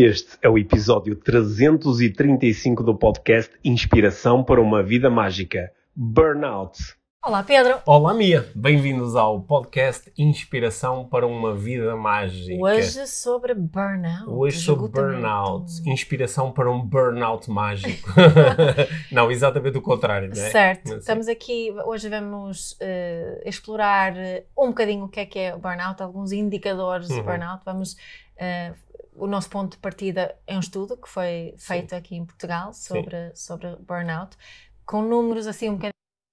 Este é o episódio 335 do podcast Inspiração para uma Vida Mágica Burnout. Olá, Pedro. Olá, Mia. Bem-vindos ao podcast Inspiração para uma Vida Mágica. Hoje sobre burnout. Hoje sobre burnout. Inspiração para um burnout mágico. não, exatamente o contrário, não é? Certo. Estamos aqui, hoje vamos uh, explorar uh, um bocadinho o que é que é o burnout, alguns indicadores uhum. de burnout. Vamos uh, o nosso ponto de partida é um estudo que foi feito Sim. aqui em Portugal sobre, sobre burnout, com números assim um bocadinho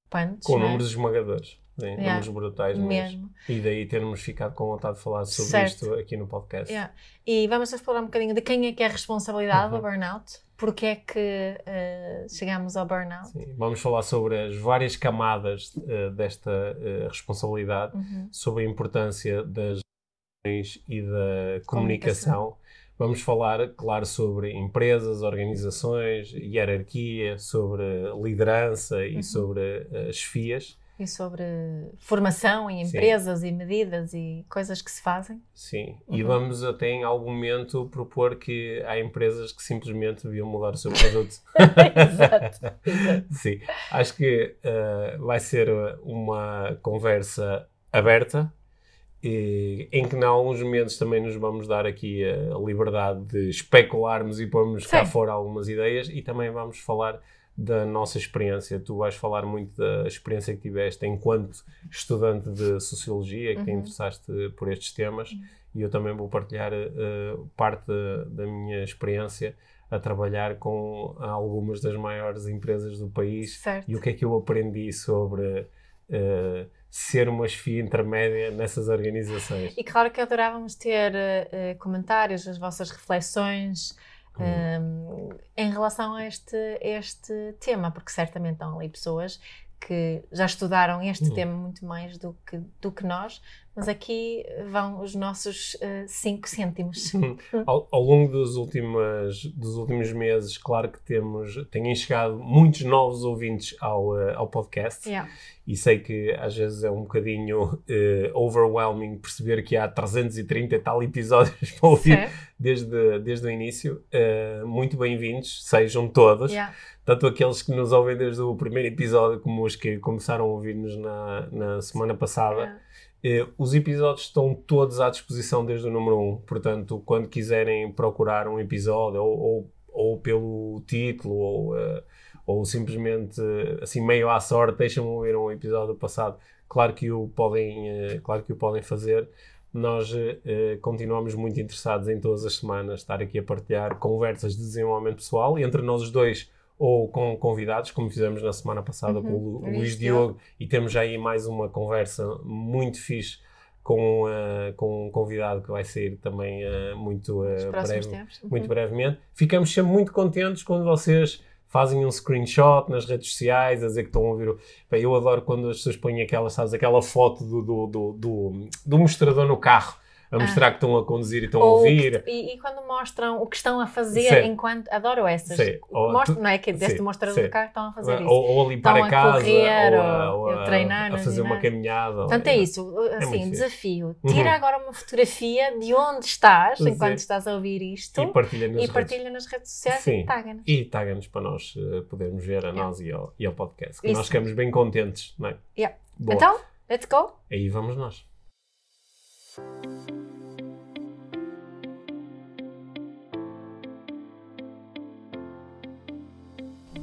preocupantes. Com é? números esmagadores. Sim, yeah. Números brutais mesmo. mesmo. E daí termos ficado com vontade de falar sobre certo. isto aqui no podcast. Yeah. E vamos explorar um bocadinho de quem é que é a responsabilidade uhum. do burnout, porque é que uh, chegamos ao burnout. Sim. Vamos falar sobre as várias camadas uh, desta uh, responsabilidade, uhum. sobre a importância das e da comunicação. comunicação Vamos falar, claro, sobre empresas, organizações, hierarquia, sobre liderança e uhum. sobre as FIAs. E sobre formação em empresas Sim. e medidas e coisas que se fazem. Sim, uhum. e vamos até em algum momento propor que há empresas que simplesmente deviam mudar o seu produto. exato, exato. Sim, acho que uh, vai ser uma conversa aberta, em que, em alguns momentos, também nos vamos dar aqui a liberdade de especularmos e pormos cá fora algumas ideias e também vamos falar da nossa experiência. Tu vais falar muito da experiência que tiveste enquanto estudante de Sociologia, que uhum. te interessaste por estes temas, uhum. e eu também vou partilhar uh, parte da, da minha experiência a trabalhar com algumas das maiores empresas do país certo. e o que é que eu aprendi sobre uh, ser uma chefia intermédia nessas organizações. E claro que adorávamos ter uh, comentários, as vossas reflexões um, em relação a este, este tema, porque certamente estão ali pessoas que já estudaram este uhum. tema muito mais do que, do que nós, mas aqui vão os nossos 5 uh, cêntimos. ao, ao, longo dos últimos, dos últimos meses, claro que temos, têm chegado muitos novos ouvintes ao, uh, ao podcast yeah. e sei que às vezes é um bocadinho uh, overwhelming perceber que há 330 e tal episódios para ouvir desde, desde o início. muito bem-vindos, sejam todos. Yeah tanto aqueles que nos ouvem desde o primeiro episódio como os que começaram a ouvir-nos na, na semana passada. Eh, os episódios estão todos à disposição desde o número 1, portanto, quando quiserem procurar um episódio, ou, ou, ou pelo título, ou, uh, ou simplesmente assim meio à sorte, deixam-me ouvir um episódio passado, claro que o podem, uh, claro que o podem fazer. Nós continuamos muito interessados em todas as semanas estar aqui a partilhar conversas de desenvolvimento pessoal e entre nós os dois ou com convidados, como fizemos na semana passada uhum. com o, o Luís Diogo, e temos já aí mais uma conversa muito fixe com, uh, com um convidado que vai sair também uh, muito, uh, breve. Uhum. muito brevemente. Ficamos sempre muito contentes quando vocês fazem um screenshot nas redes sociais a dizer que estão a ouvir. Bem, eu adoro quando as pessoas põem aquela, sabes, aquela foto do, do, do, do, do mostrador no carro a mostrar ah. que estão a conduzir e estão Ou a ouvir. Que, e, e, quando mostram o que estão a fazer sim. enquanto. Adoro essas. Mostram, não é que deste mostrador do carro estão a fazer isso. Ou, ou a limpar estão a casa. Correr, ou, a, ou a, treinar. A fazer uma caminhada. Portanto, é isso. É assim, é desafio. Tira uhum. agora uma fotografia de onde estás sim. enquanto estás a ouvir isto. E partilha nas, e redes. Partilha nas redes sociais sim. e taga-nos. E taga-nos para nós uh, podermos ver a nós e ao, e ao podcast. Que isso. nós ficamos bem contentes, não é? Yeah. Então, let's go. Aí vamos nós.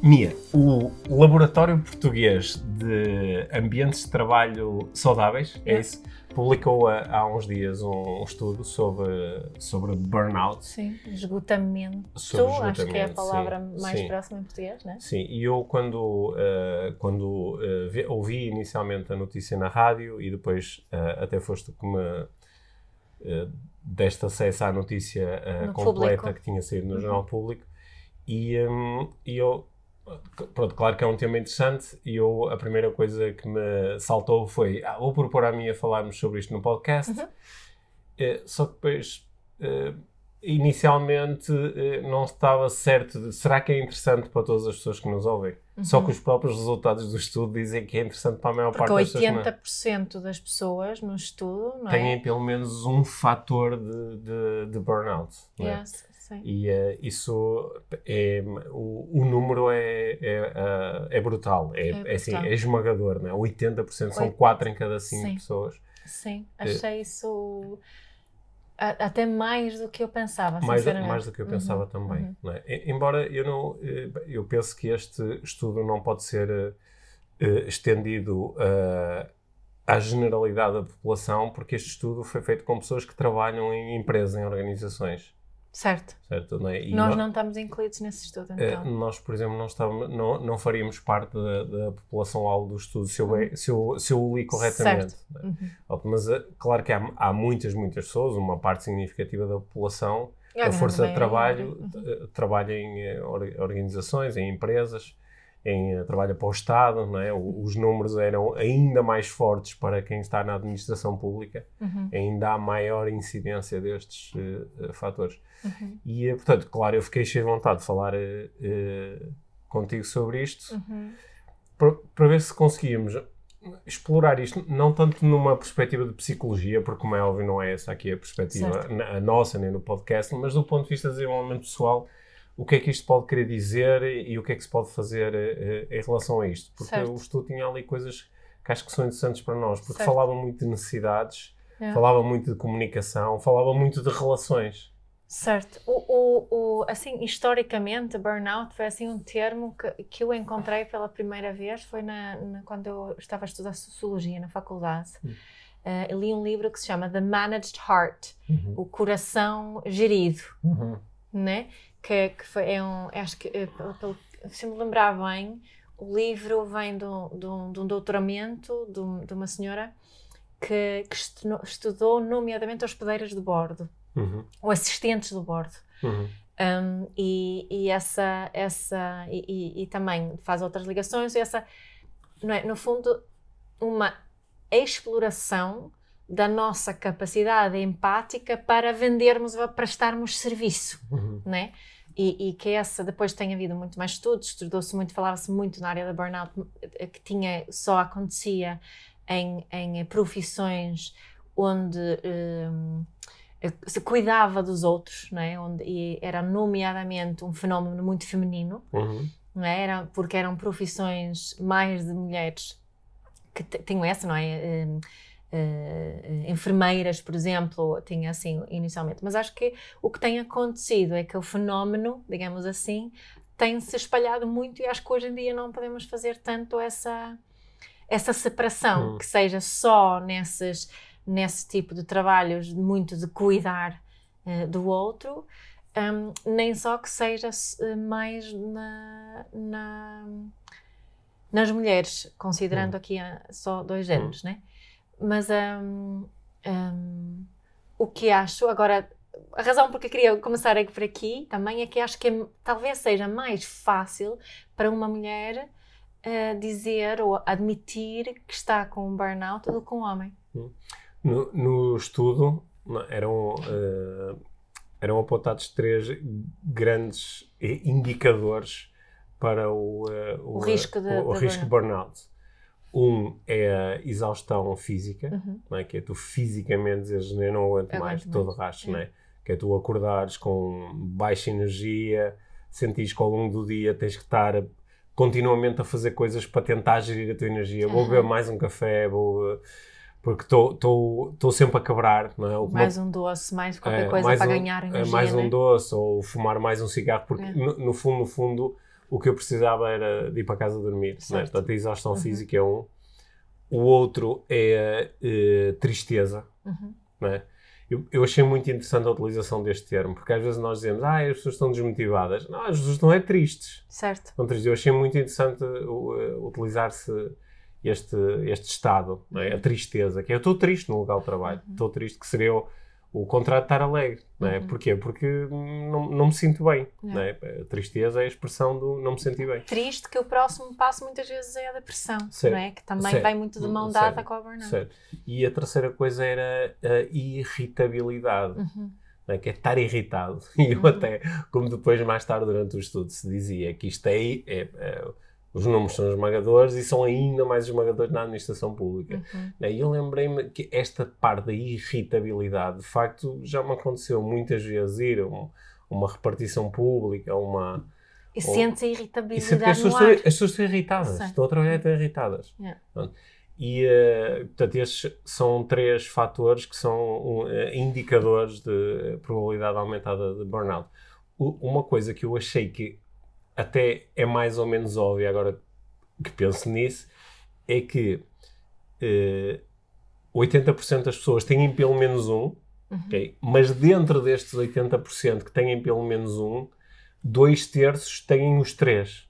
Mia, o Laboratório Português de Ambientes de Trabalho Saudáveis, é, é isso? Publicou há, uns dias um, estudo sobre, sobre burnout. Sim, esgotamento, sobre esgotamento acho que é a palavra sim, mais sim. próxima em português, não é? Sim, e eu quando, uh, quando uh, vi, ouvi inicialmente a notícia na rádio e depois uh, até foste que me deste acesso à notícia completa público. que tinha saído no uhum. Jornal Público, e, um, e eu pronto, claro que é um tema interessante e eu, a primeira coisa que me saltou foi ah, vou propor a mim a falarmos sobre isto no podcast uhum. uh, só que depois uh, inicialmente não estava certo de, será que é interessante para todas as pessoas que nos ouvem uhum. só que os próprios resultados do estudo dizem que é interessante para a maior Porque parte das pessoas 80% das pessoas no estudo não é? têm pelo menos um fator de, de, de burnout não é? yes E uh, isso é o, o número é, é, uh, é brutal, é, é, é, assim, é esmagador, né? 80% são 4 em cada 5 pessoas. Sim, achei isso até mais do que eu pensava, mais, mais do que eu pensava uhum, também. Uhum. É? Embora eu não, eh, eu penso que este estudo não pode ser uh, estendido uh, à generalidade da população, porque este estudo foi feito com pessoas que trabalham em empresas, em organizações. Certo. certo não é? nós, nós, não estamos incluídos nesse estudo, então. Nós, por exemplo, não, estamos, não, não faríamos parte da, da população-alvo do estudo se eu, uhum. se, eu, se eu o li corretamente. É? Uhum. Mas, claro que há, há muitas, muitas pessoas, uma parte significativa da população, a força de trabalho, uhum. trabalha em organizações, em empresas, em uh, trabalha para o Estado, não é? os números eram ainda mais fortes para quem está na administração pública, uhum. ainda há maior incidência destes uh, fatores. Uhum. E, portanto, claro, eu fiquei cheio de vontade de falar contigo sobre isto, uhum. para, para ver se conseguíamos explorar isto, não tanto numa perspectiva de psicologia, porque, como é óbvio, não é essa aqui a perspectiva a nossa, nem no podcast, mas do ponto de vista de desenvolvimento pessoal, o que é que isto pode querer dizer e, o que é que se pode fazer uh, em relação a isto. Porque certo. o estudo tinha ali coisas que acho que são interessantes para nós, porque certo. falava muito de necessidades, é. falava muito de comunicação, falava muito de relações. Certo. O, o, o, assim, historicamente, burnout foi assim um termo que, que eu encontrei pela primeira vez, foi na, na quando eu estava a estudar Sociologia na faculdade. Hum. Uh, li um livro que se chama The Managed Heart, uhum. o coração gerido, uhum. né? Que, que foi, é um, acho que, eh, pelo, se me lembrar bem, o livro vem de um, de um, de um doutoramento de, de, uma senhora que, que estudou, nomeadamente, hospedeiras de bordo, uhum. ou assistentes de bordo. Uhum. Um, e, e, essa, essa e, e, e, também faz outras ligações, e essa, não é, no fundo, uma exploração da nossa capacidade empática para vendermos, para prestarmos serviço, uhum. né? E, e, que essa depois tem havido muito mais estudos, estudou-se muito, falava-se muito na área da burnout eh, que tinha só acontecia em, em profissões onde um, eh, se cuidava dos outros, né? onde e era nomeadamente um fenómeno muito feminino, uhum. né? era, porque eram profissões mais de mulheres que tinham essa, não é? Um, Uh, enfermeiras, por exemplo, tinha assim inicialmente. Mas acho que o que tem acontecido é que o fenómeno, digamos assim, tem se espalhado muito e acho que hoje em dia não podemos fazer tanto essa, essa separação, hum. que seja só nesses, nesse tipo de trabalhos, muito de cuidar uh, do outro, um, nem só que seja mais na, na nas mulheres, considerando hum. aqui só dois géneros, hum. né? Mas um, um, o que acho, agora, a razão porque eu queria começar por aqui também é que acho que é, talvez seja mais fácil para uma mulher uh, dizer ou admitir que está com um burnout do que um homem. Hum. No, no estudo eram, uh, eram apontados três grandes indicadores para o, uh, o, o risco de, o, o risco de burnout. Um é a exaustão física, uhum. não é? que é tu fisicamente dizes, eu não aguento mais, todo racho, é. não é? Que é tu acordares com baixa energia, sentires que ao longo do dia tens que estar continuamente a fazer coisas para tentar gerir a tua energia. Uhum. Vou beber mais um café, vou porque estou sempre a quebrar. Não é? Mais um doce, mais qualquer é, coisa mais para um, ganhar energia. mais um né? doce, ou fumar mais um cigarro, porque é. no, no, fundo, no fundo, o que eu precisava era de ir para casa dormir. Né? Portanto, a exaustão uhum. física é um. O outro é a uh, tristeza. Uhum. Né? Eu, eu, achei muito interessante a utilização deste termo, porque às vezes nós dizemos, ah, as pessoas estão desmotivadas. Não, as pessoas estão é tristes. Certo. Estão tristes. Eu achei muito interessante uh, utilizar-se este, este estado, é? a tristeza, que é, eu estou triste no local de trabalho, uhum. estou triste, que seria o, o contrário de estar alegre, não é? Uhum. Porquê? Porque não, não me sinto bem, não é? A tristeza é a expressão do não me sentir bem. Triste que o próximo passo muitas vezes é a depressão, certo. não é? Que também certo. vai muito de mão dada certo. com a burnout. Certo. E a terceira coisa era a irritabilidade. Uhum. É? que é estar irritado. E eu uhum. até, como depois mais tarde durante o estudo se dizia que isto é, é, é os números são esmagadores e são ainda mais esmagadores na administração pública. Uhum. Né, e eu lembrei-me que esta parte da irritabilidade, de facto, já me aconteceu muitas vezes ir a um, uma repartição pública, uma. E sente a irritabilidade. E que as pessoas, estão, as pessoas estão irritadas, estão a trabalhar e estão irritadas. Yeah. E, uh, portanto, estes são três fatores que são uh, indicadores de probabilidade aumentada de burnout. Uma coisa que eu achei que até é mais ou menos óbvia agora que penso nisso é que uh, 80% das pessoas têm pelo menos um, uhum. okay? mas dentro destes 80% que têm pelo menos um, dois terços têm os três.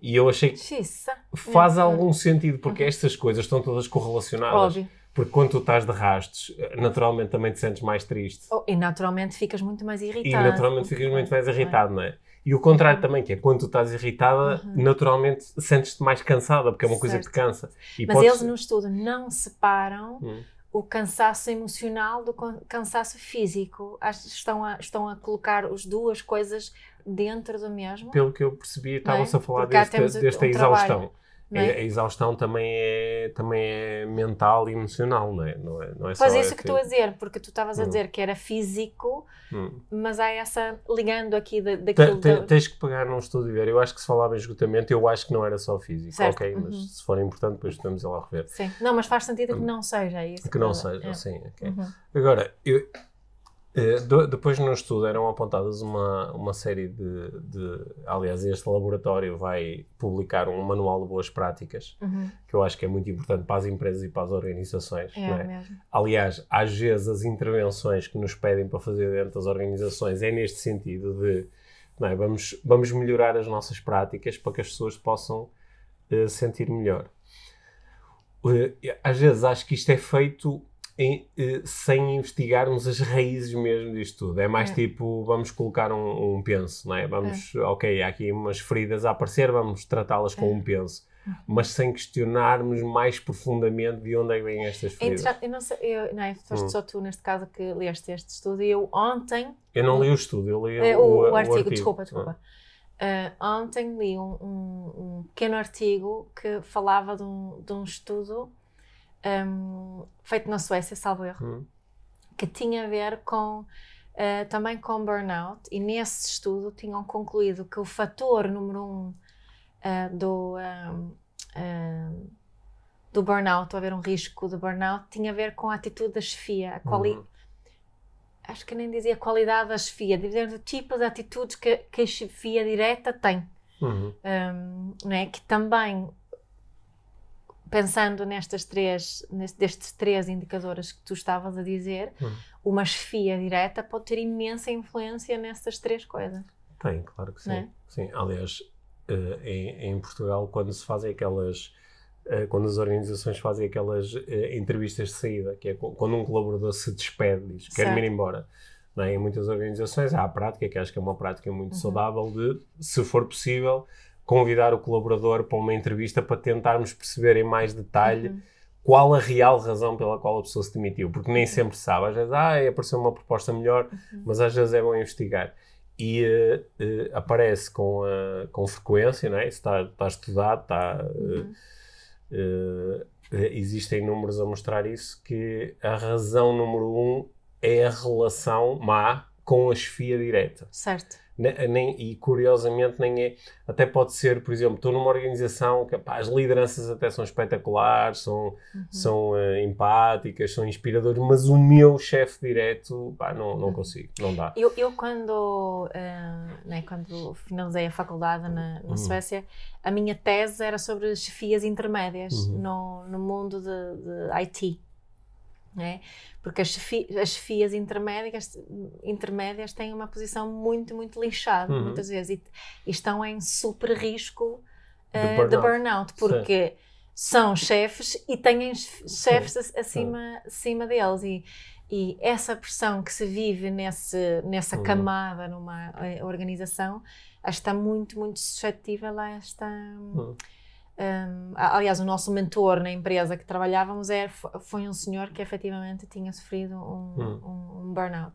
E eu achei que Xissa. faz algum sentido, porque uhum. estas coisas estão todas correlacionadas. Óbvio. Porque quando tu estás de rastos, naturalmente também te sentes mais triste. Oh, e naturalmente ficas muito mais irritado. E naturalmente ficas muito mais irritado, não é? E o contrário também, que é quando tu estás irritada, uhum. naturalmente sentes-te mais cansada, porque é uma certo. coisa que te cansa. E Mas eles no estudo não separam uhum. o cansaço emocional do cansaço físico. Estão a, estão a colocar as duas coisas dentro do mesmo. Pelo que eu percebi, é? estavam-se a falar deste, desta um exaustão. Trabalho. É? A exaustão também é, também é mental e emocional, não é? Não é, não é pois é isso que estou a dizer, porque tu estavas a hum. dizer que era físico, hum. mas há essa ligando aqui da, daquilo. Te, te, tens que pegar num estudo e ver. Eu acho que se falava em esgotamento, eu acho que não era só físico, certo. ok? Mas uhum. se for importante, depois estamos a lá rever. Sim, não, mas faz sentido que hum. não seja isso. Que não seja, é. sim. Okay. Uhum. Agora, eu, eh, depois no estudo eram apontadas uma, uma série de, de, Aliás, este laboratório vai publicar um manual de boas práticas, uhum. que eu acho que é muito importante para as empresas e para as organizações. É, é? Mesmo. Aliás, às vezes as intervenções que nos pedem para fazer dentro das organizações é neste sentido de é? vamos, vamos melhorar as nossas práticas para que as pessoas possam uh, sentir melhor. Uh, às vezes acho que isto é feito em, eh, sem investigarmos as raízes mesmo disto tudo. É mais é. tipo, vamos colocar um, um penso, não é? Vamos, é. ok, há aqui umas feridas a aparecer, vamos tratá-las com é. um penso. Mas sem questionarmos mais profundamente de onde é que vêm estas feridas. eu não sei, eu, não é, foste hum. só tu neste caso que leste este estudo e eu ontem... Eu não li o estudo, eu li o, o, o, artigo, artigo, desculpa, desculpa. Uh, ontem li um, um, um, pequeno artigo que falava de um, de um estudo um, feito na Suécia, salvo erro, hum. que tinha a ver com uh, também com burnout, e nesse estudo tinham concluído que o fator número um uh, do, um, uh, do burnout, ou haver um risco de burnout, tinha a ver com a atitude da chefia, a quali uhum. acho que nem dizia a qualidade da chefia, dizia o tipo de atitudes que, que a chefia direta tem. Uhum. Um, né, que também pensando nestas três, nestes três indicadores que tu estavas a dizer, hum. uma chefia direta pode ter imensa influência nessas três coisas. Tem, claro que sim. É? Sim, aliás, uh, em, em, Portugal, quando se fazem aquelas. Uh, quando as organizações fazem aquelas uh, entrevistas de saída, que é quando um colaborador se despede, diz quer-me ir embora. É? Em muitas organizações há a prática, que acho que é uma prática muito uhum. saudável, de, se for possível, convidar o colaborador para uma entrevista para tentarmos perceber em mais detalhe uhum. qual a real razão pela qual a pessoa se demitiu, porque nem uhum. sempre sabe. Às vezes, ah, apareceu uma proposta melhor, uhum. mas às vezes é bom investigar. E uh, uh, aparece com, uh, com frequência, não é? Isso está, está estudado, está, uh, existem números a mostrar isso, que a razão número um é a relação má com a chefia direta. Certo nem, e curiosamente nem é. Até pode ser, por exemplo, estou numa organização que pá, as lideranças até são espetaculares, são, uhum. são uh, empáticas, são inspiradoras, mas o meu chefe direto, pá, não, não uhum. consigo, não dá. Eu, eu quando, uh, né, quando finalizei a faculdade na, na uhum. Suécia, a minha tese era sobre chefias intermédias uhum. no, no mundo de, de IT. Né? Porque as, chefi as chefias intermédias, intermédias têm uma posição muito, muito lixada, uhum. muitas vezes, e, e, estão em super risco uh, de, burnout. porque Sim. são chefes e têm chefes Sim. acima, acima deles. E, e essa pressão que se vive nesse, nessa uhum. camada numa eh, organização está muito, muito suscetível a esta. Uhum um, aliás, o nosso mentor na empresa que trabalhávamos é, foi um senhor que efetivamente tinha sofrido um, hum. um, burnout.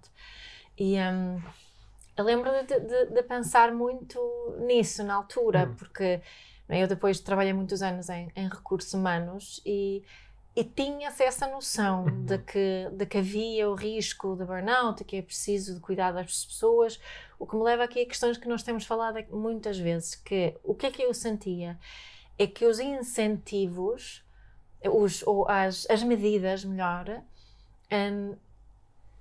E um, eu lembro de, de, de, pensar muito nisso na altura, hum. porque né, eu depois trabalhei muitos anos em, em recursos humanos e e tinha-se essa noção Uhum. de que, de que havia o risco de burnout, que é preciso de cuidar das pessoas, o que me leva aqui a questões que nós temos falado aqui muitas vezes, que o que é que eu sentia? É que os incentivos, os, ou as, as medidas, melhor, hum,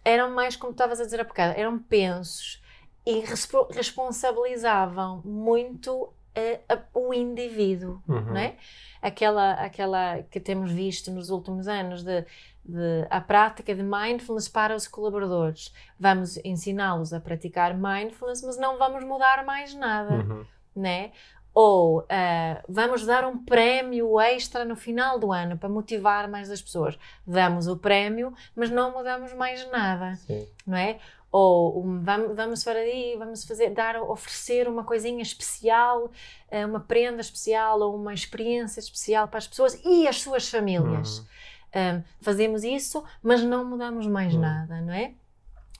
eram mais, como estavas a dizer há bocado, eram pensos e respo- responsabilizavam muito eh, a- o indivíduo, Uhum. não é? Aquela, aquela que temos visto nos últimos anos de, de a prática de mindfulness para os colaboradores. Vamos ensiná-los a praticar mindfulness, mas não vamos mudar mais nada, Uhum. né? Ou ah, vamos dar um prémio extra no final do ano para motivar mais as pessoas. Damos o prémio, mas não mudamos mais nada Sim. não é? Ou um, vamos, vamos aí, vamos fazer, dar, oferecer uma coisinha especial, eh, uma prenda especial ou uma experiência especial para as pessoas e as suas famílias. Uhum. Um, fazemos isso, mas não mudamos mais Uhum. nada, não é?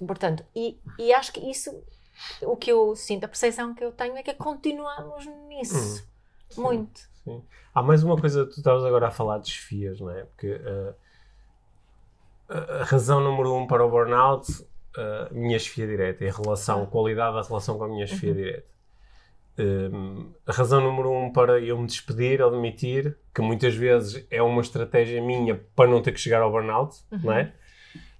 Portanto, e, e acho que isso, o que eu sinto, a percepção que eu tenho é que continuamos nisso. Sim. Muito. Sim. Há mais uma coisa, tu estavas agora a falar de desfias, não é? Porque uh, a razão número um para o burnout, uh, minha chefia direta, a relação, qualidade da relação com a minha chefia direta. Um, a razão número um para eu me despedir ou demitir, que muitas vezes é uma estratégia minha para não ter que chegar ao burnout, não é?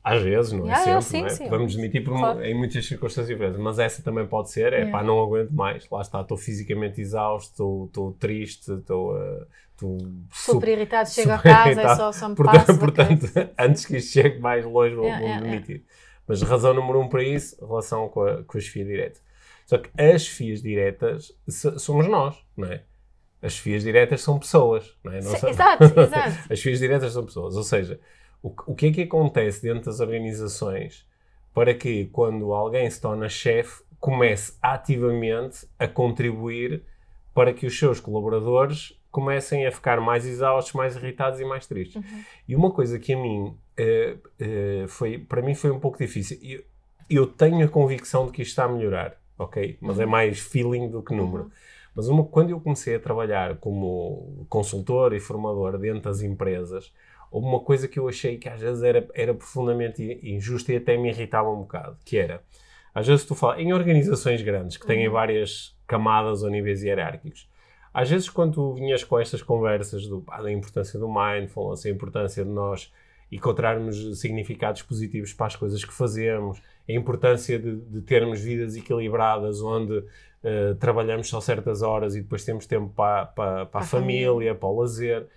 Às vezes, não é Ah, sempre, sim, não é? sim. Vamos demitir Claro. em muitas circunstâncias vezes, mas essa também pode ser, é Yeah. pá, não aguento mais, lá está, estou fisicamente exausto, estou- triste, estou uh, estou Super irritado, chego a super casa e irritado. só, só me Portanto, passa da portanto, antes que isto chegue mais longe, vou, Yeah, vou yeah, demitir. Mas razão número um para isso, relação com a, com a chefia direta. Só que as chefias diretas so- somos nós, não é? As chefias diretas são pessoas, não é? Não exato, exato. As chefias diretas são pessoas. Ou seja, o, que- o que é que acontece dentro das organizações para que, quando alguém se torna chefe, comece ativamente a contribuir para que os seus colaboradores comecem a ficar mais exaustos, mais irritados e mais tristes. Uhum. E uma coisa que a mim eh, eh, foi, para mim foi um pouco difícil. Eu, eu tenho a convicção de que isto está a melhorar, ok? Mas é mais feeling do que número. Uhum. Mas uma, quando eu comecei a trabalhar como consultor e formador dentro das empresas, houve uma coisa que eu achei que às vezes era, era profundamente injusta e até me irritava um bocado, que era, às vezes tu falas, em organizações grandes que têm Uhum. várias camadas ou níveis hierárquicos, às vezes quando tu vinhas com estas conversas do, pá, da importância do mindfulness, a importância de nós encontrarmos significados positivos para as coisas que fazemos, a importância de, de termos vidas equilibradas onde eh, trabalhamos só certas horas e depois temos tempo para, para, para a a família, família. para o lazer.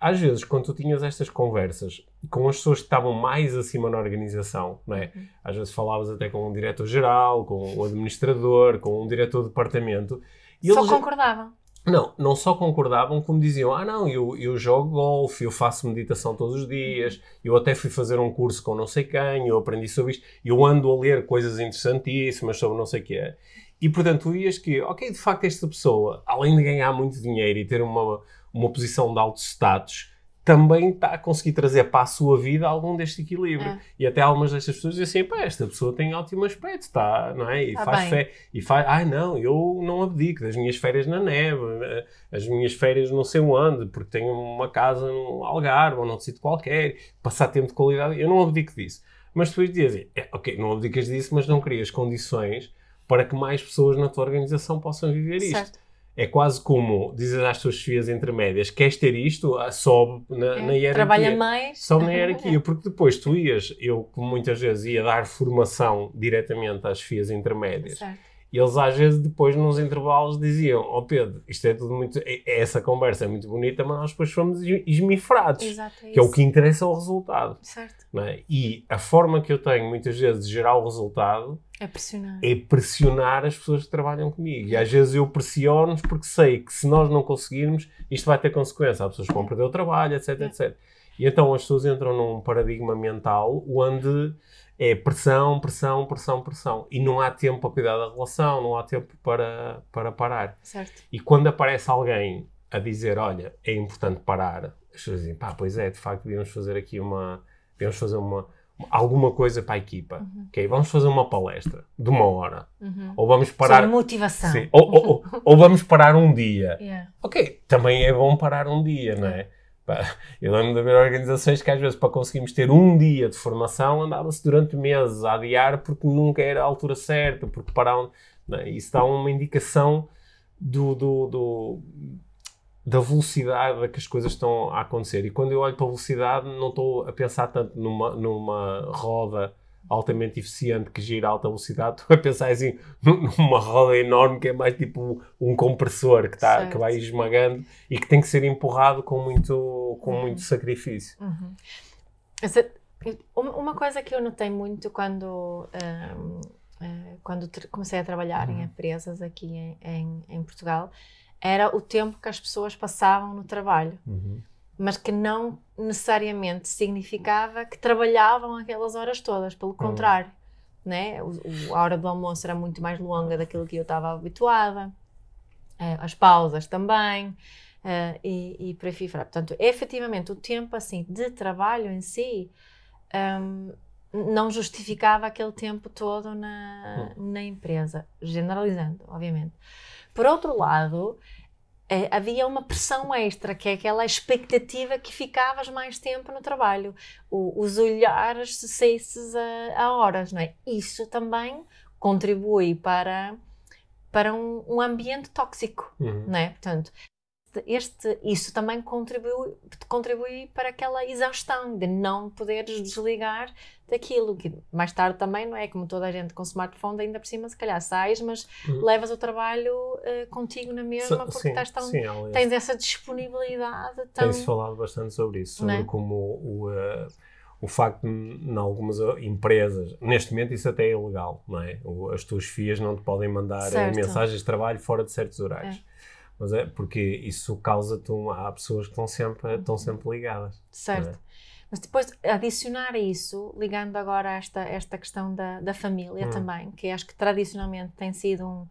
Às vezes, quando tu tinhas estas conversas com as pessoas que estavam mais acima na organização, não é? Às vezes falavas até com um diretor-geral, com um administrador, com um diretor de departamento. E Só eles- concordavam. não, não só concordavam, como diziam: Ah, não, eu, eu jogo golfe, eu faço meditação todos os dias, eu até fui fazer um curso com não sei quem, eu aprendi sobre isto, eu ando a ler coisas interessantíssimas sobre não sei o que é. E portanto, tu ias que, ok, de facto, esta pessoa, além de ganhar muito dinheiro e ter uma, uma posição de alto status, também está a conseguir trazer para a sua vida algum deste equilíbrio. É. E até algumas destas pessoas dizem assim, pá, esta pessoa tem ótimo aspecto, está, não é? E Tá faz bem. fé, e faz, ai não, eu não abdico das minhas férias na neve, eh, as minhas férias não sei onde, porque tenho uma casa no Algarve ou num sítio qualquer, passar tempo de qualidade, eu não abdico disso. Mas depois dizem, é, ok, não abdicas disso, mas não crias condições para que mais pessoas na tua organização possam viver isto. É quase como dizes às tuas chefias intermédias, queres ter isto? Ah, Sobe na, É. na hierarquia. Trabalha mais. Só na hierarquia, porque depois tu ias, eu muitas vezes ia dar formação diretamente às FIAs intermédias, Certo. E eles às vezes depois nos intervalos diziam, ó Pedro, isto é tudo muito, é- é essa conversa é muito bonita, mas nós depois fomos es- esmifrados, Exato, é que é o que interessa ao resultado. Certo. é? E a forma que eu tenho muitas vezes de gerar o resultado É pressionar. é pressionar as pessoas que trabalham comigo. E às vezes eu pressiono-nos porque sei que se nós não conseguirmos, isto vai ter consequência. Há pessoas que vão perder o trabalho, etc, É. etc. E então as pessoas entram num paradigma mental onde é pressão, pressão, pressão, pressão. E não há tempo para cuidar da relação, não há tempo para, para parar. Certo. E quando aparece alguém a dizer, olha, é importante parar, as pessoas dizem, pá, pois é, de facto, devíamos fazer aqui uma, devíamos fazer uma, alguma coisa para a equipa. Ok, vamos fazer uma palestra de uma hora. Uhum. Ou vamos Sobre parar... motivação. Sim, Ou, ou- ou- ou vamos parar um dia. Yeah. Ok, também é bom parar um dia, não é? Eu lembro de haver organizações que às vezes para conseguirmos ter um dia de formação andava-se durante meses a adiar porque nunca era a altura certa, porque pararam. É? Isso dá uma indicação do, do, do, da velocidade a que as coisas estão a acontecer. E quando eu olho para a velocidade, não estou a pensar tanto numa, numa roda altamente eficiente que gira a alta velocidade, estou a pensar assim numa roda enorme que é mais tipo um compressor que, tá, que vai esmagando e que tem que ser empurrado com muito, com uhum. muito sacrifício. Uhum. Uma coisa que eu notei muito quando, um, eh, quando comecei a trabalhar uhum. em empresas aqui em, em, em, Portugal era o tempo que as pessoas passavam no trabalho. Uhum mas que não necessariamente significava que trabalhavam aquelas horas todas, pelo hum. contrário. Né? O, o, a hora do almoço era muito mais longa daquilo que eu estava habituada, uh, as pausas também, uh, e, e por aí fora. Portanto, efetivamente, o tempo assim de trabalho em si um, não justificava aquele tempo todo na, hum. na empresa, generalizando, obviamente. Por outro lado, havia uma pressão extra, que é aquela expectativa que ficavas mais tempo no trabalho, o, os olhares saísses a, a, horas, não é? Isso também contribui para, para um, um ambiente tóxico, uhum. não é? Portanto, este, isso também contribui, contribui para aquela exaustão de não poderes desligar daquilo, que mais tarde também, não é? Como toda a gente com smartphone, ainda por cima, se calhar sais, mas uhum. levas o trabalho uh, contigo na mesma, porque sim, estás tão, sim, tens essa disponibilidade. Tão... Tem-se falado bastante sobre isso, sobre é? como o. Uh, o facto de, em algumas empresas, neste momento isso até é ilegal, não é? As tuas FIAs não te podem mandar eh, certo. mensagens de trabalho fora de certos horários. É. Mas é porque isso causa-te há pessoas que estão sempre, estão sempre ligadas. Certo. É? Mas depois adicionar a isso, ligando agora a esta, esta questão da, da família hum. também, que acho que tradicionalmente tem sido um,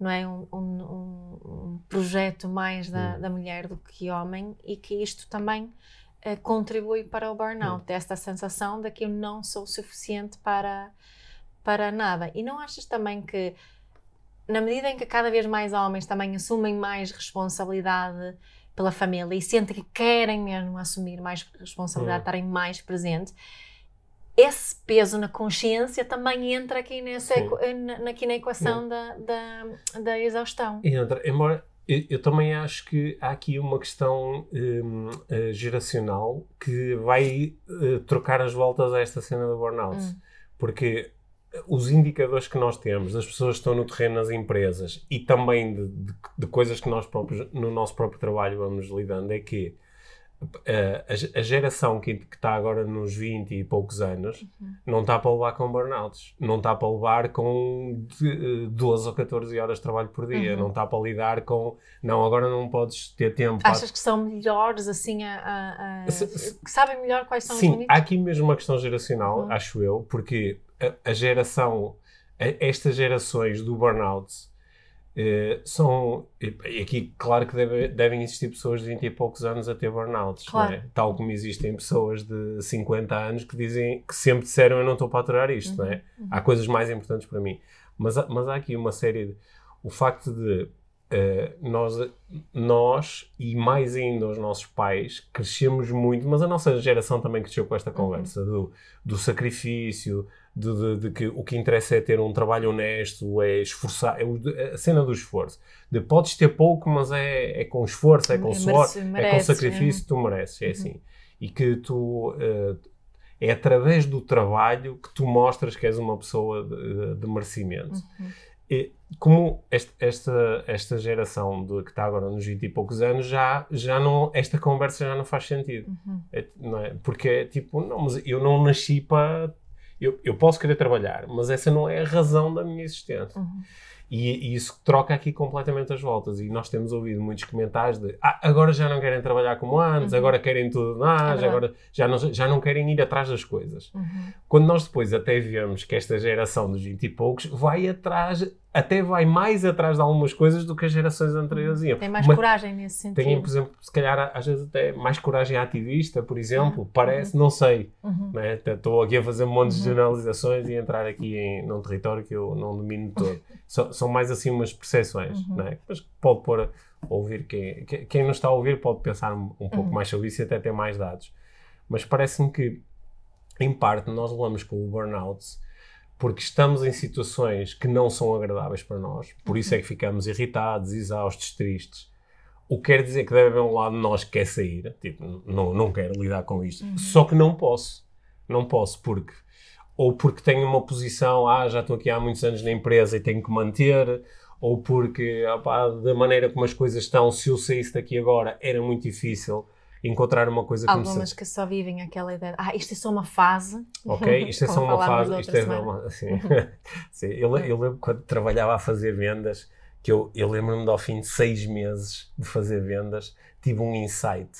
não é, um, um, um projeto mais da, hum. da mulher do que homem e que isto também uh, contribui para o burnout, hum. esta sensação de que eu não sou suficiente para, para nada. E não achas também que na medida em que cada vez mais homens também assumem mais responsabilidade pela família e sentem que querem mesmo assumir mais responsabilidade, uhum. estarem mais presentes, esse peso na consciência também entra aqui, nessa, na, aqui na equação da, da, da, exaustão. Entra, embora eu, eu, também acho que há aqui uma questão um, uh, geracional que vai uh, trocar as voltas a esta cena do burnout. Hum. Porque os indicadores que nós temos das pessoas que estão no terreno nas empresas e também de, de, de coisas que nós próprios, no nosso próprio trabalho vamos lidando é que uh, a, a, geração que, que, está agora nos 20 e poucos anos uhum. não está para levar com burnouts, não está para levar com de, 12 ou 14 horas de trabalho por dia, uhum. não está para lidar com não, agora não podes ter tempo. Achas para... que são melhores assim a, a, a... Se, se, sabem melhor quais são sim, os limites? Há aqui mesmo uma questão geracional, uhum. acho eu, porque a, geração, a, estas gerações do burnout uh, são. E aqui, claro que deve, devem existir pessoas de 20 e poucos anos a ter burnouts, claro. é? tal como existem pessoas de 50 anos que dizem que sempre disseram eu não estou para aturar isto, uhum, é? Uhum. Há coisas mais importantes para mim. Mas, mas há aqui uma série de. O facto de Uh, nós, nós e mais ainda os nossos pais crescemos muito, mas a nossa geração também cresceu com esta uhum. conversa uhum. do, do sacrifício, de, de, de, que o que interessa é ter um trabalho honesto, é esforçar, é a cena do esforço. De podes ter pouco, mas é, é com esforço, é com suor, é com sacrifício, é. tu mereces, é uhum. assim. E que tu. Uh, é através do trabalho que tu mostras que és uma pessoa de, de merecimento. Uhum. E, como esta, esta, esta geração de, que está agora nos 20 e poucos anos, já, já não, esta conversa já não faz sentido. Uhum. É, não é? Porque é tipo, não, mas eu não nasci para eu, eu posso querer trabalhar, mas essa não é a razão da minha existência. Uhum. E, e, isso troca aqui completamente as voltas. E nós temos ouvido muitos comentários de ah, agora já não querem trabalhar como antes, uhum. agora querem tudo mais, é agora já não, já não querem ir atrás das coisas. Uhum. Quando nós depois até vemos que esta geração dos 20 e poucos vai atrás até vai mais atrás de algumas coisas do que as gerações anteriores iam. Tem mais Mas coragem nesse sentido. Tem, por exemplo, se calhar às vezes até mais coragem ativista, por exemplo, uhum. parece, não sei. Uhum. Né? Estou aqui a fazer um monte de uhum. generalizações e entrar aqui em, num território que eu não domino todo. são, são mais assim umas percepções, uhum. né? mas pode pôr, ouvir, quem, quem não está a ouvir pode pensar um, um pouco uhum. mais sobre isso e até ter mais dados. Mas parece-me que, em parte, nós levamos com o burnout porque estamos em situações que não são agradáveis para nós, por isso é que ficamos irritados, exaustos, tristes. O que quer dizer que deve haver um lado de nós que quer sair, tipo, não, não quero lidar com isto, uhum. só que não posso. Não posso, porque ou porque tenho uma posição, ah, já estou aqui há muitos anos na empresa e tenho que manter, ou porque, opá, da maneira como as coisas estão, se eu saísse daqui agora era muito difícil encontrar uma coisa que Algumas que só vivem aquela ideia, ah, isto é só uma fase. Ok, isto é só uma fase. Isto é uma, assim, sim, eu, eu lembro quando trabalhava a fazer vendas, que eu, eu lembro-me de ao fim de seis meses de fazer vendas, tive um insight,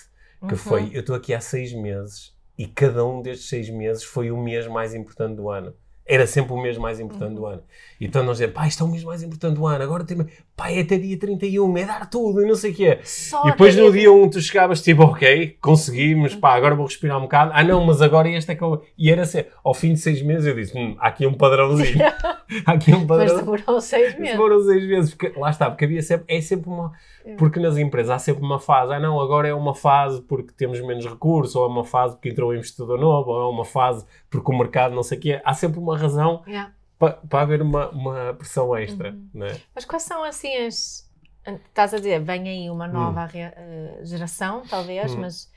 que uhum. foi, eu estou aqui há seis meses e cada um destes seis meses foi o mês mais importante do ano era sempre o mês mais importante uhum. do ano. Então nós dizemos, pá, isto é o mês mais importante do ano, agora tem, pá, é até dia 31, é dar tudo e não sei o quê. Só e depois no dia 1 um, tu chegavas tipo, ok, conseguimos, pá, agora vou respirar um bocado. Ah não, mas agora este é que eu... E era assim, ao fim de seis meses eu disse, hum, há aqui um padrãozinho. há aqui um padrão. Mas demorou seis meses. Demorou seis meses, porque lá está, porque havia sempre, é sempre uma... Porque nas empresas há sempre uma fase, ah não, agora é uma fase porque temos menos recursos, ou é uma fase porque entrou um investidor novo, ou é uma fase porque o mercado não sei o quê. Há sempre uma razão yeah. Para, para haver uma, uma pressão extra. Uhum. Né? Mas quais são assim as. Estás a dizer, vem aí uma nova hum. geração, talvez, hum. mas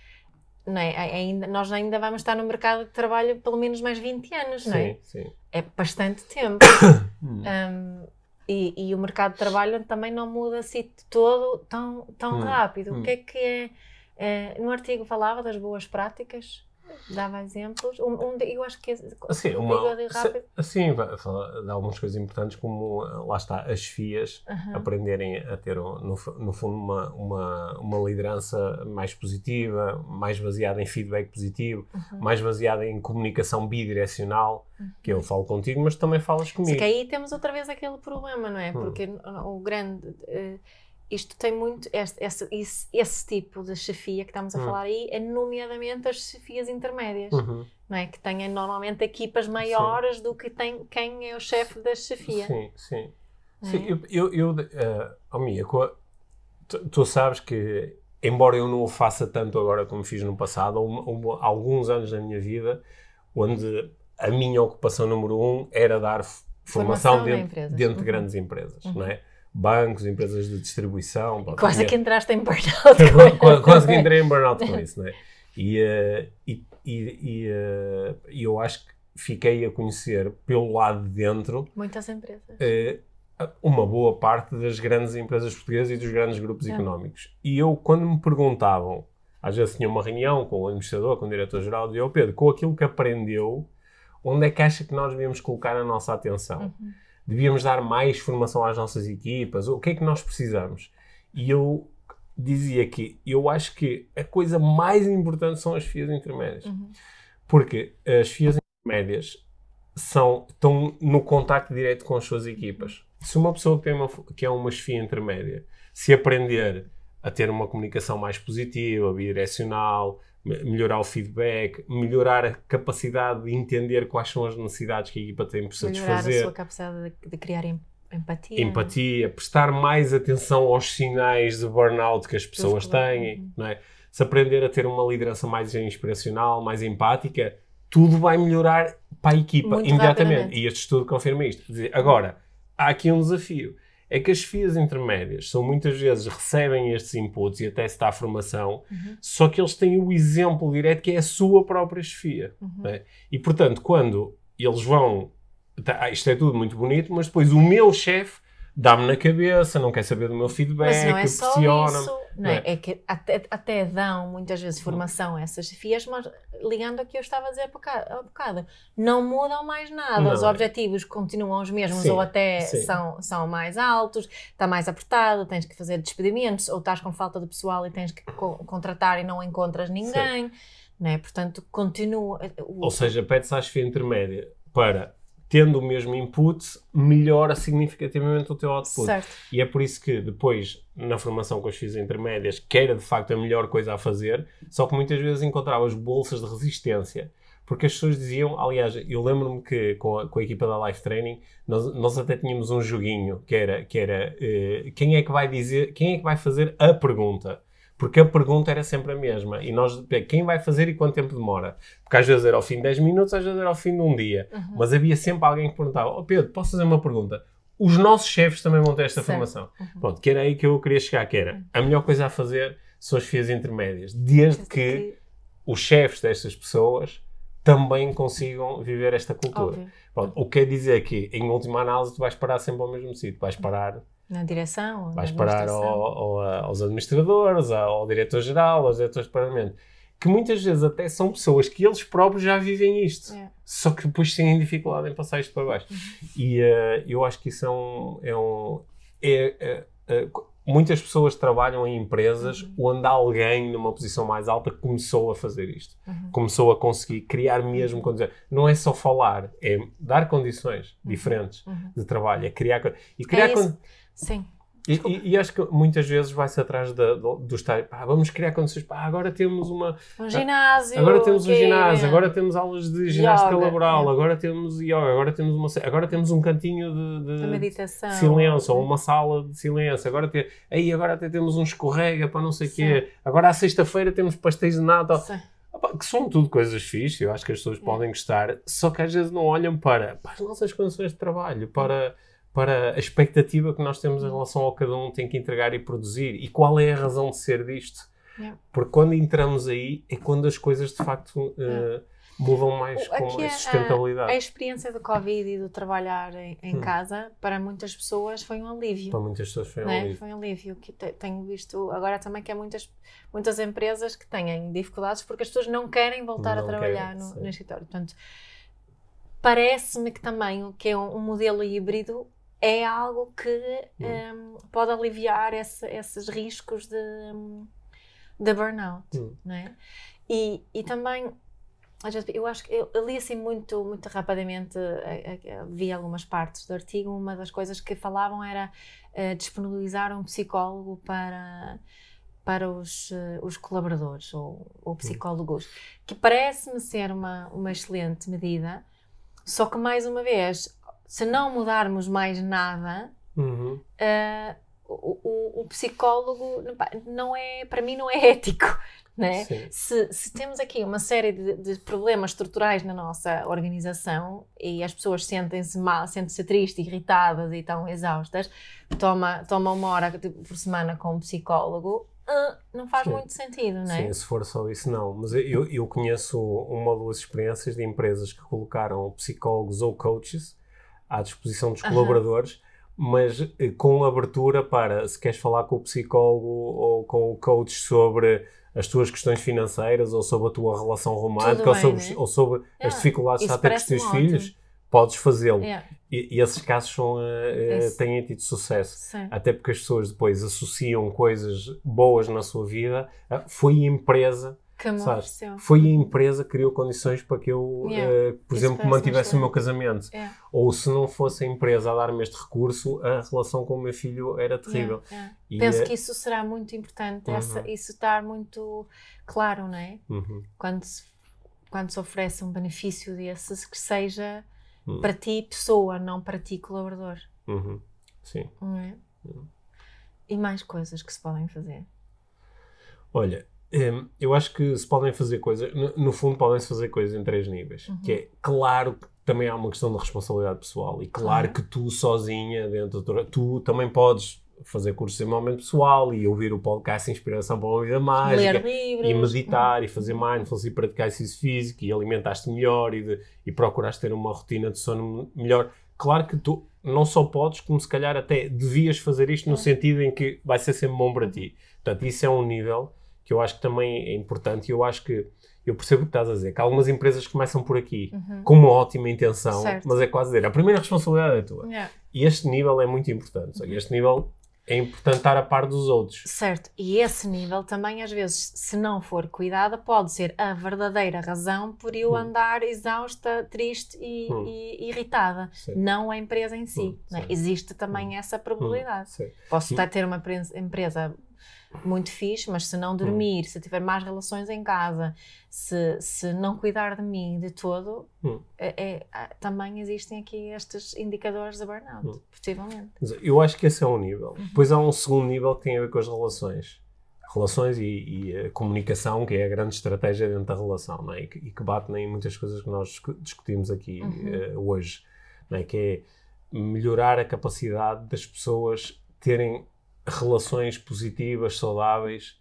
não é? ainda, nós ainda vamos estar no mercado de trabalho pelo menos mais 20 anos, não é? Sim, sim. É bastante tempo. um, e, e, o mercado de trabalho também não muda assim todo tão, tão hum, rápido. Hum. O que é que é, é, No artigo falava das boas práticas, dava exemplos. Um, um, eu acho que assim, uma, rápido. Assim, dá algumas coisas importantes, como lá está, as FIAs uhum. aprenderem a ter, no, no fundo, uma, uma, uma liderança mais positiva, mais baseada em feedback positivo, uhum. mais baseada em comunicação bidirecional, uhum. que eu falo contigo, mas também falas comigo. Se que aí temos outra vez aquele problema, não é? Hum. Porque o grande. Uh, isto tem muito, este, esse, esse, esse, tipo de chefia que estamos a uhum. falar aí, é nomeadamente as chefias intermédias, uhum. não é? Que têm normalmente equipas maiores sim. do que tem, quem é o chefe da chefia. Sim, sim. É? sim eu, eu, eu uh, oh, Mia, tu, tu, sabes que, embora eu não o faça tanto agora como fiz no passado, houve alguns anos da minha vida onde a minha ocupação número um era dar formação, formação dentro, dentro de uhum. grandes empresas, não é? Bancos, empresas de distribuição. quase tinha... que entraste em burnout quase, quase que entrei em burnout com isso, não é? E, uh, e, e, uh, eu acho que fiquei a conhecer pelo lado de dentro muitas empresas. Uh, uma boa parte das grandes empresas portuguesas e dos grandes grupos é. económicos. E eu, quando me perguntavam, às vezes tinha uma reunião com o administrador, com o diretor-geral, dizia, oh Pedro, com aquilo que aprendeu, onde é que acha que nós devíamos colocar a nossa atenção? Uhum devíamos dar mais formação às nossas equipas, o que é que nós precisamos? E eu dizia que eu acho que a coisa mais importante são as FIAs intermédias. Uhum. Porque as FIAs intermédias são, estão no contacto direto com as suas equipas. Se uma pessoa que, tem uma, que é uma chefia intermédia se aprender a ter uma comunicação mais positiva, bidirecional, melhorar o feedback, melhorar a capacidade de entender quais são as necessidades que a equipa tem para satisfazer. Melhorar a sua capacidade de, de criar empatia. Empatia, prestar mais atenção aos sinais de burnout que as pessoas têm, uhum. não é? Se aprender a ter uma liderança mais inspiracional, mais empática, tudo vai melhorar para a equipa Muito imediatamente. E este estudo confirma isto. Agora, há aqui um desafio é que as FIAs intermédias são muitas vezes recebem estes inputs e até se dá a formação, uhum. só que eles têm o exemplo direto que é a sua própria chefia. Uhum. Né? E portanto, quando eles vão, tá, isto é tudo muito bonito, mas depois o meu chefe dá-me na cabeça, não quer saber do meu feedback, mas não é só isso, não é? é? é que até, até, dão muitas vezes formação a essas chefias, mas ligando ao que eu estava a dizer há bocado, não mudam mais nada, não. os objetivos continuam os mesmos sim, ou até são, são mais altos, está mais apertado, tens que fazer despedimentos ou estás com falta de pessoal e tens que co contratar e não encontras ninguém, não é? Portanto, continua... Ou seja, pede-se à chefia intermédia para tendo o mesmo input, melhora significativamente o teu output. Certo. E é por isso que depois, na formação com as FIS intermédias, que era de facto a melhor coisa a fazer, só que muitas vezes encontravas bolsas de resistência. Porque as pessoas diziam, aliás, eu lembro-me que com a, com a, equipa da Life Training, nós, nós até tínhamos um joguinho que era, que era uh, quem é que vai dizer, quem é que vai fazer a pergunta? Porque a pergunta era sempre a mesma. E nós, quem vai fazer e quanto tempo demora? Porque às vezes era ao fim de 10 minutos, às vezes era ao fim de um dia. Uhum. Mas havia sempre alguém que perguntava: oh Pedro, posso fazer uma pergunta? Os nossos chefes também vão ter esta certo. formação. Uhum. Pronto, que era aí que eu queria chegar, que era a melhor coisa a fazer são as FIAs intermédias. Desde que, que os chefes destas pessoas também consigam viver esta cultura. Pronto, o que quer dizer que, em última análise, tu vais parar sempre ao mesmo sítio. Vais parar na direção? Vais parar ao, ao, aos administradores, ao diretor-geral, aos diretores de departamento. Que muitas vezes até são pessoas que eles próprios já vivem isto. É. Só que depois têm dificuldade em passar isto para baixo. Uhum. E uh, eu acho que isso é um. É um é, é, muitas pessoas trabalham em empresas uhum. onde alguém numa posição mais alta começou a fazer isto. Uhum. Começou a conseguir criar mesmo condições. Não é só falar, é dar condições uhum. diferentes uhum. de trabalho. É criar. E criar. É Sim. E, e, e, acho que muitas vezes vai-se atrás da, do, do estar, pá, vamos criar condições, pá, agora temos uma... Um ginásio. Agora temos um ginásio, agora temos aulas de ginástica yoga, laboral, é. agora temos yoga, agora temos, uma, agora temos um cantinho de, de, de meditação. Silêncio, ou uma sala de silêncio, agora, te, aí, agora até temos um escorrega para não sei o quê, agora à sexta-feira temos pastéis de nata, que são tudo coisas fixas, eu acho que as pessoas é. podem gostar, só que às vezes não olham para, para as nossas condições de trabalho, para para a expectativa que nós temos em relação ao cada um tem que entregar e produzir e qual é a razão de ser disto. Yeah. Porque quando entramos aí é quando as coisas de facto uh, mudam mais com a sustentabilidade. A, a, experiência do Covid e do trabalhar em, em hum. casa para muitas pessoas foi um alívio. Para muitas pessoas foi um é? alívio. Foi um alívio que tenho visto agora também que há muitas, muitas empresas que têm dificuldades porque as pessoas não querem voltar não a trabalhar querem, no, no escritório. Portanto, parece-me que também o que é um, um modelo híbrido é algo que um, hum, pode aliviar esse, esses riscos de, de burnout, hum. não é? E, e também, eu acho que eu, li assim muito, muito rapidamente, vi algumas partes do artigo, uma das coisas que falavam era disponibilizar um psicólogo para para os, os colaboradores ou, ou hum. psicólogos, que parece-me ser uma, uma excelente medida, só que mais uma vez se não mudarmos mais nada, uhum. uh, o, o, o, psicólogo não é, para mim, não é ético. Né? Se, se, temos aqui uma série de, de, problemas estruturais na nossa organização e as pessoas sentem-se mal, sentem-se tristes, irritadas e tão exaustas, toma, toma uma hora por semana com um psicólogo, uh, não faz Sim. muito sentido, não é? Sim, se for só isso, não. Mas eu, eu conheço uma ou duas experiências de empresas que colocaram psicólogos ou coaches à disposição dos colaboradores, mas eh, com abertura para, se queres falar com o psicólogo ou com o coach sobre as tuas questões financeiras ou sobre a tua relação romântica bem, ou sobre, né? ou sobre yeah. as dificuldades que está a ter com os teus filhos, podes fazê-lo. Yeah. E, e, esses casos são, uh, têm tido sucesso. Sim. Até porque as pessoas depois associam coisas boas na sua vida. Uh, foi a empresa que Foi a empresa que criou condições para que eu, yeah. uh, por Isso exemplo, mantivesse o meu casamento. Yeah. Ou se não fosse a empresa a dar-me este recurso, a relação com o meu filho era terrível. Yeah. Penso uh, que isso será muito importante, uhum. essa, isso estar muito claro, não é? Uhum. Quando, se, quando se oferece um benefício desses, que seja uhum. para ti, pessoa, não para ti, colaborador. Uhum. Sim. Não é? E mais coisas que se podem fazer. Olha, Hum, eu acho que se podem fazer coisas, no, no fundo, podem-se fazer coisas em três níveis. Uhum. Que é claro que também há uma questão de responsabilidade pessoal e claro uhum. que tu sozinha, dentro do, tu também podes fazer cursos de desenvolvimento pessoal e ouvir o podcast Inspiração para uma Vida Mágica e meditar uhum. e fazer mindfulness e praticar exercício físico e alimentar-te melhor e, de, e procuraste ter uma rotina de sono melhor. Claro que tu não só podes, como se calhar até devias fazer isto no sentido em que vai ser sempre bom para ti. Portanto, isso é um nível que eu acho que também é importante e eu acho que eu percebo o que estás a dizer, que algumas empresas começam por aqui uhum. com uma ótima intenção, certo. mas é quase dizer, a primeira responsabilidade é tua. Yeah. E este nível é muito importante. Uhum. Este nível é importante estar a par dos outros. Certo, e esse nível também, às vezes, se não for cuidada, pode ser a verdadeira razão por eu hum. andar exausta, triste e, hum. e irritada, não a empresa em si. Hum. É? Existe também hum. essa probabilidade. Posso estar a ter uma empresa muito fixe, mas se não hum. dormir, hum. se tiver mais relações em casa, se, se não cuidar de mim de todo, hum. é, é, também existem aqui estes indicadores de burnout, hum. possivelmente. Eu acho que esse é um nível. Uhum. Depois há um segundo nível que tem a ver com as relações. Relações e, e a comunicação, que é a grande estratégia dentro da relação, não é? e, que, e que bate em muitas coisas que nós discutimos aqui uhum. uh, hoje, não é? que é melhorar a capacidade das pessoas terem relações positivas, saudáveis,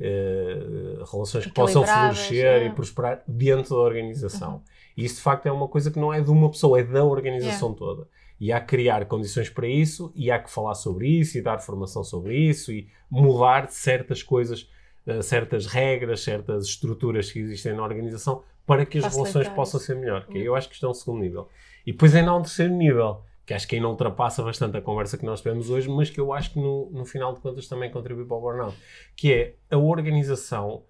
uh, relações que possam florescer é. e prosperar dentro da organização. Uhum. E isso de facto é uma coisa que não é de uma pessoa, é da organização yeah. toda. E há que criar condições para isso, e há que falar sobre isso, e dar formação sobre isso, e mudar certas coisas, uh, certas regras, certas estruturas que existem na organização para que as relações possam ser melhor. Que uhum. eu acho que isto é um segundo nível. E depois ainda há um terceiro nível, que acho que ainda ultrapassa bastante a conversa que nós tivemos hoje, mas que eu acho que no, no final de contas também contribui para o burnout, que é a organização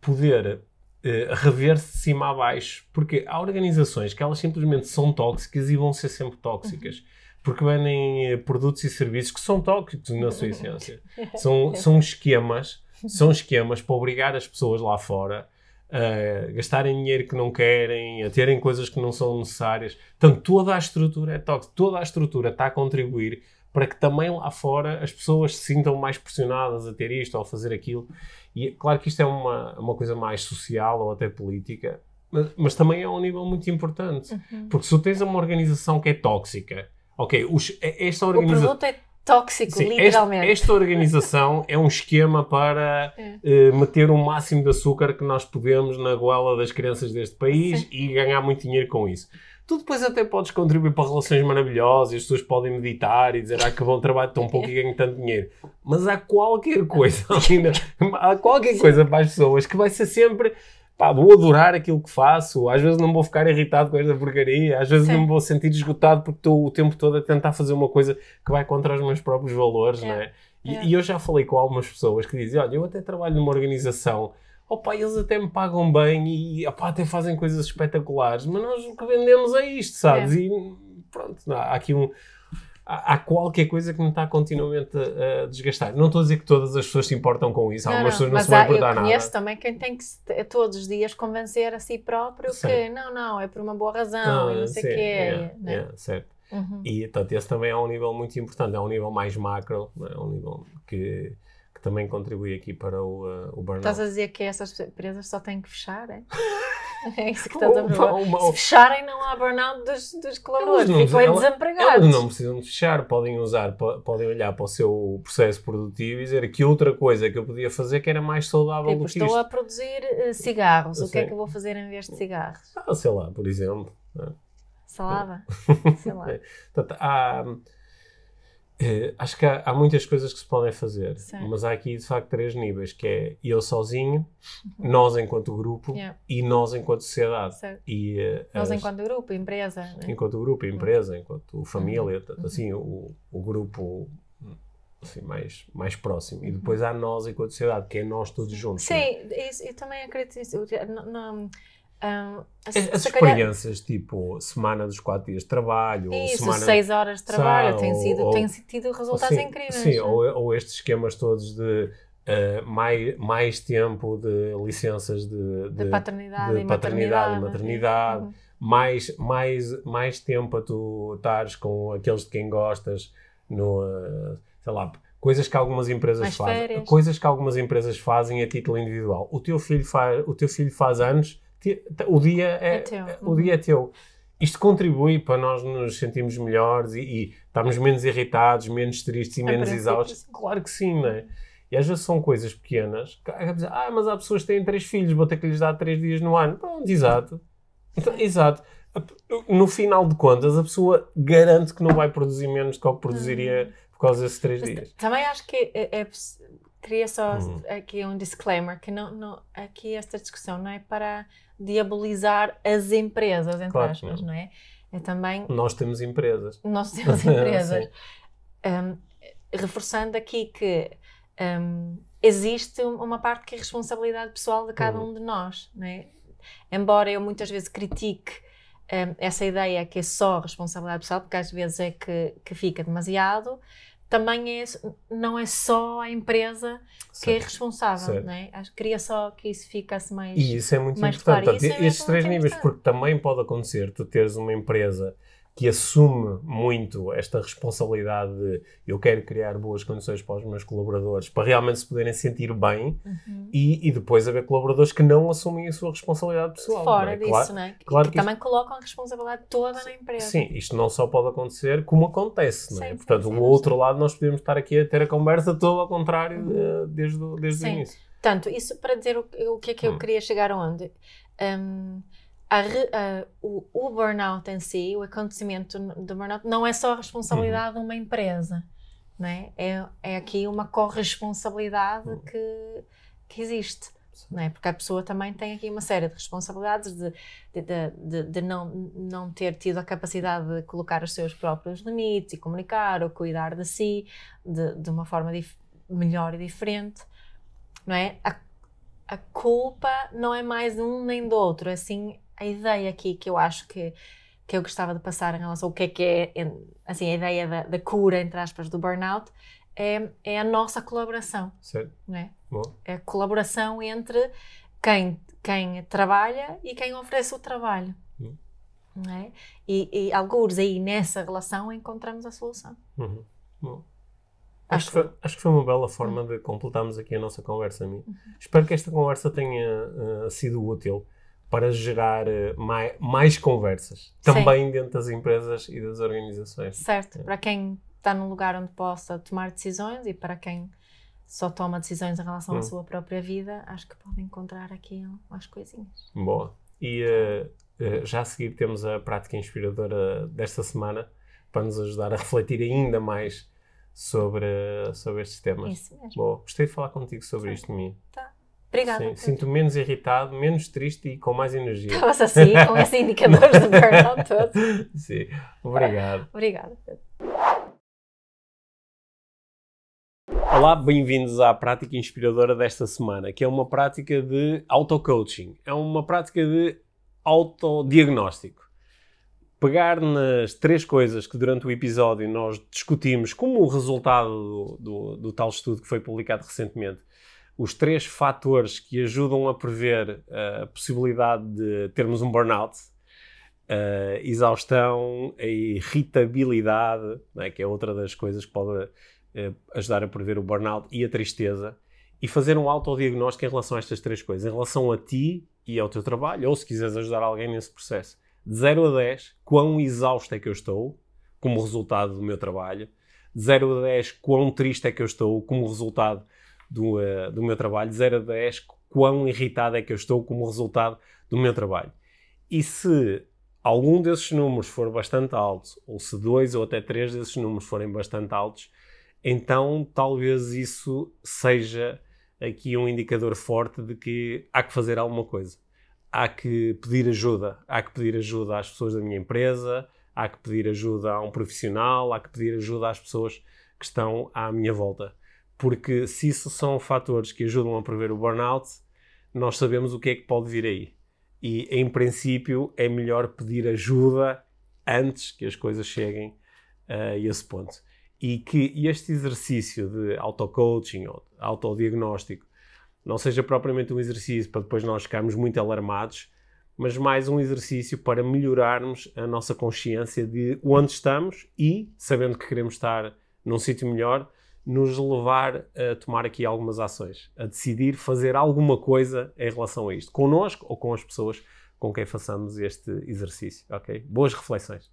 poder uh, rever-se de cima a baixo, porque há organizações que elas simplesmente são tóxicas e vão ser sempre tóxicas. Uhum. Porque vendem uh, produtos e serviços que são tóxicos na sua essência. São, são esquemas, são esquemas para obrigar as pessoas lá fora a gastarem dinheiro que não querem, a terem coisas que não são necessárias. Portanto, toda a estrutura é tóxica, toda a estrutura está a contribuir para que também lá fora as pessoas se sintam mais pressionadas a ter isto ou a fazer aquilo. E claro que isto é uma, uma coisa mais social ou até política, mas, mas também é um nível muito importante. Uhum. Porque se tu tens uma organização que é tóxica, ok, os, esta organização. O produto é tóxico, Sim, literalmente. Esta, esta, organização é um esquema para é. uh, meter o máximo de açúcar que nós podemos na goela das crianças deste país Sim. e ganhar muito dinheiro com isso. Tu depois até podes contribuir para relações maravilhosas, as pessoas podem meditar e dizer ah, que bom trabalho tão pouco e ganho tanto dinheiro. Mas há qualquer coisa, há qualquer coisa para as pessoas que vai ser sempre pá, vou adorar aquilo que faço, às vezes não vou ficar irritado com esta porcaria, às vezes Sim. não me vou sentir esgotado porque estou o tempo todo a tentar fazer uma coisa que vai contra os meus próprios valores, é. não é? E, é. e, eu já falei com algumas pessoas que dizem, olha, eu até trabalho numa organização, opa, eles até me pagam bem e opa, até fazem coisas espetaculares, mas nós o que vendemos é isto, sabes? É. E pronto, há aqui um, há, qualquer coisa que me está continuamente a, a, desgastar. Não estou a dizer que todas as pessoas se importam com isso, algumas pessoas não se vão importar nada. Eu conheço também quem tem que todos os dias convencer a si próprio sim. que não, não, é por uma boa razão não, e não sei o quê. É, né? é, certo. Uhum. E, portanto, esse também é um nível muito importante, é um nível mais macro, é um nível que, que também contribui aqui para o, uh, o burnout. Estás a dizer que essas empresas só têm que fechar, é? É isso que estás a provar. Se fecharem, não há burnout dos, dos colaboradores, ficam desempregados. Elas não precisam de fechar, podem usar, podem olhar para o seu processo produtivo e dizer que outra coisa que eu podia fazer que era mais saudável tipo, do que estou isto. a produzir uh, cigarros, eu o que sei. é que eu vou fazer em vez de cigarros? Ah, sei lá, por exemplo. É? Salada? sei lá. Portanto, há Uh, acho que há, há, muitas coisas que se podem fazer, certo. mas há aqui de facto três níveis, que é eu sozinho, uhum. nós enquanto grupo yeah. e nós enquanto sociedade. E, uh, nós as, enquanto grupo, empresa. Né? Enquanto grupo, empresa, enquanto família, uhum. assim, o, o grupo assim, mais, mais próximo. E depois há nós enquanto sociedade, que é nós todos juntos. Sim, né? isso, eu também acredito nisso. Um, as, as experiências calhar... tipo semana dos quatro dias de trabalho Isso, ou semana seis horas de trabalho tem sido ou, tem tido resultados sim, incríveis sim ou, ou, estes esquemas todos de uh, mais, mais tempo de licenças de, de, de paternidade, de e paternidade e maternidade uhum. mais, mais, mais tempo a tu estares com aqueles de quem gostas no uh, sei lá coisas que algumas empresas mais fazem férias. coisas que algumas empresas fazem a título individual o teu filho faz o teu filho faz anos o dia é, é teu. o dia é teu. Isto contribui para nós nos sentirmos melhores e, e estarmos menos irritados, menos tristes e menos exaustos. Claro que sim, não é? E às vezes são coisas pequenas. Ah, mas há pessoas que têm três filhos, vou ter que lhes dar três dias no ano. Pronto, exato. Então, exato. No final de contas, a pessoa garante que não vai produzir menos do que produziria hum. por causa desses três mas dias. Também acho que é, é queria só hum. aqui um disclaimer que não, não, aqui esta discussão não é para diabolizar as empresas, entre claro, aspas, não. não. é? É também... Nós temos empresas. Nós temos empresas. um, reforçando aqui que um, existe uma parte que é responsabilidade pessoal de cada uhum. um de nós, né? Embora eu muitas vezes critique um, essa ideia que é só responsabilidade pessoal, porque às vezes é que, que fica demasiado, também é, não é só a empresa certo. que é responsável, não é? Queria só que isso ficasse mais E isso é muito importante. Claro. Portanto, é estes três níveis, porque também pode acontecer tu teres uma empresa que assume muito esta responsabilidade de eu quero criar boas condições para os meus colaboradores para realmente se poderem sentir bem uhum. e, e, depois haver colaboradores que não assumem a sua responsabilidade pessoal. Fora é? disso, claro, não é? Claro que, que também isto... colocam a responsabilidade toda na empresa. Sim, isto não só pode acontecer como acontece, não é? Sim, Portanto, sim, sim, o outro lado nós podemos estar aqui a ter a conversa todo ao contrário uhum. desde, desde o início. Portanto, isso para dizer o, o que é que eu hum. queria chegar aonde. Um, a, a, o, o, burnout em si, o acontecimento do burnout, não é só a responsabilidade uhum. de uma empresa. Não é? É, é aqui uma corresponsabilidade uhum. que, que existe. Não é? Porque a pessoa também tem aqui uma série de responsabilidades de, de, de, de, não, não ter tido a capacidade de colocar os seus próprios limites e comunicar ou cuidar de si de, de uma forma melhor e diferente. Não é? A, a culpa não é mais um nem do outro, assim a ideia aqui que eu acho que, que eu gostava de passar em relação ao que é que é, assim, a ideia da, da cura, entre aspas, do burnout, é, é a nossa colaboração. Certo. É? é a colaboração entre quem, quem trabalha e quem oferece o trabalho. Uhum. É? E, e alguns aí nessa relação encontramos a solução. Uhum. Bom. Acho, que foi, acho que foi uma bela forma uhum. de completarmos aqui a nossa conversa. Uhum. Espero que esta conversa tenha uh, sido útil para gerar eh, mais, mais conversas, também Sim. dentro das empresas e das organizações. Certo, é. para quem está num lugar onde possa tomar decisões e para quem só toma decisões em relação hum. à sua própria vida, acho que pode encontrar aqui umas coisinhas. Boa. E uh, já a seguir temos a prática inspiradora desta semana para nos ajudar a refletir ainda mais sobre, sobre estes temas. Isso mesmo. Boa. Gostei de falar contigo sobre isto, Mia. Tá. Obrigada. Sim, sinto menos irritado, menos triste e com mais energia. Estavas assim, com esses indicadores de burnout todos. Sim, obrigado. Obrigada. Olá, bem-vindos à prática inspiradora desta semana, que é uma prática de auto-coaching. É uma prática de autodiagnóstico. Pegar nas três coisas que durante o episódio nós discutimos como resultado do, do, do tal estudo que foi publicado recentemente os três fatores que ajudam a prever a possibilidade de termos um burnout, a exaustão, a irritabilidade, é? que é outra das coisas que pode uh, ajudar a prever o burnout, e a tristeza, e fazer um autodiagnóstico em relação a estas três coisas, em relação a ti e ao teu trabalho, ou se quiseres ajudar alguém nesse processo. De 0 a 10, quão exausto é que eu estou como resultado do meu trabalho. De 0 a 10, quão triste é que eu estou como resultado do, uh, do meu trabalho, 0 a 10, quão irritado é que eu estou como resultado do meu trabalho. E se algum desses números for bastante alto, ou se dois ou até três desses números forem bastante altos, então talvez isso seja aqui um indicador forte de que há que fazer alguma coisa. Há que pedir ajuda. Há que pedir ajuda às pessoas da minha empresa, há que pedir ajuda a um profissional, há que pedir ajuda às pessoas que estão à minha volta porque se isso são fatores que ajudam a prever o burnout, nós sabemos o que é que pode vir aí. E, em princípio, é melhor pedir ajuda antes que as coisas cheguem uh, a esse ponto. E que este exercício de auto-coaching ou autodiagnóstico não seja propriamente um exercício para depois nós ficarmos muito alarmados, mas mais um exercício para melhorarmos a nossa consciência de onde estamos e, sabendo que queremos estar num sítio melhor, nos levar a tomar aqui algumas ações, a decidir fazer alguma coisa em relação a isto, connosco ou com as pessoas com quem façamos este exercício, ok? Boas reflexões.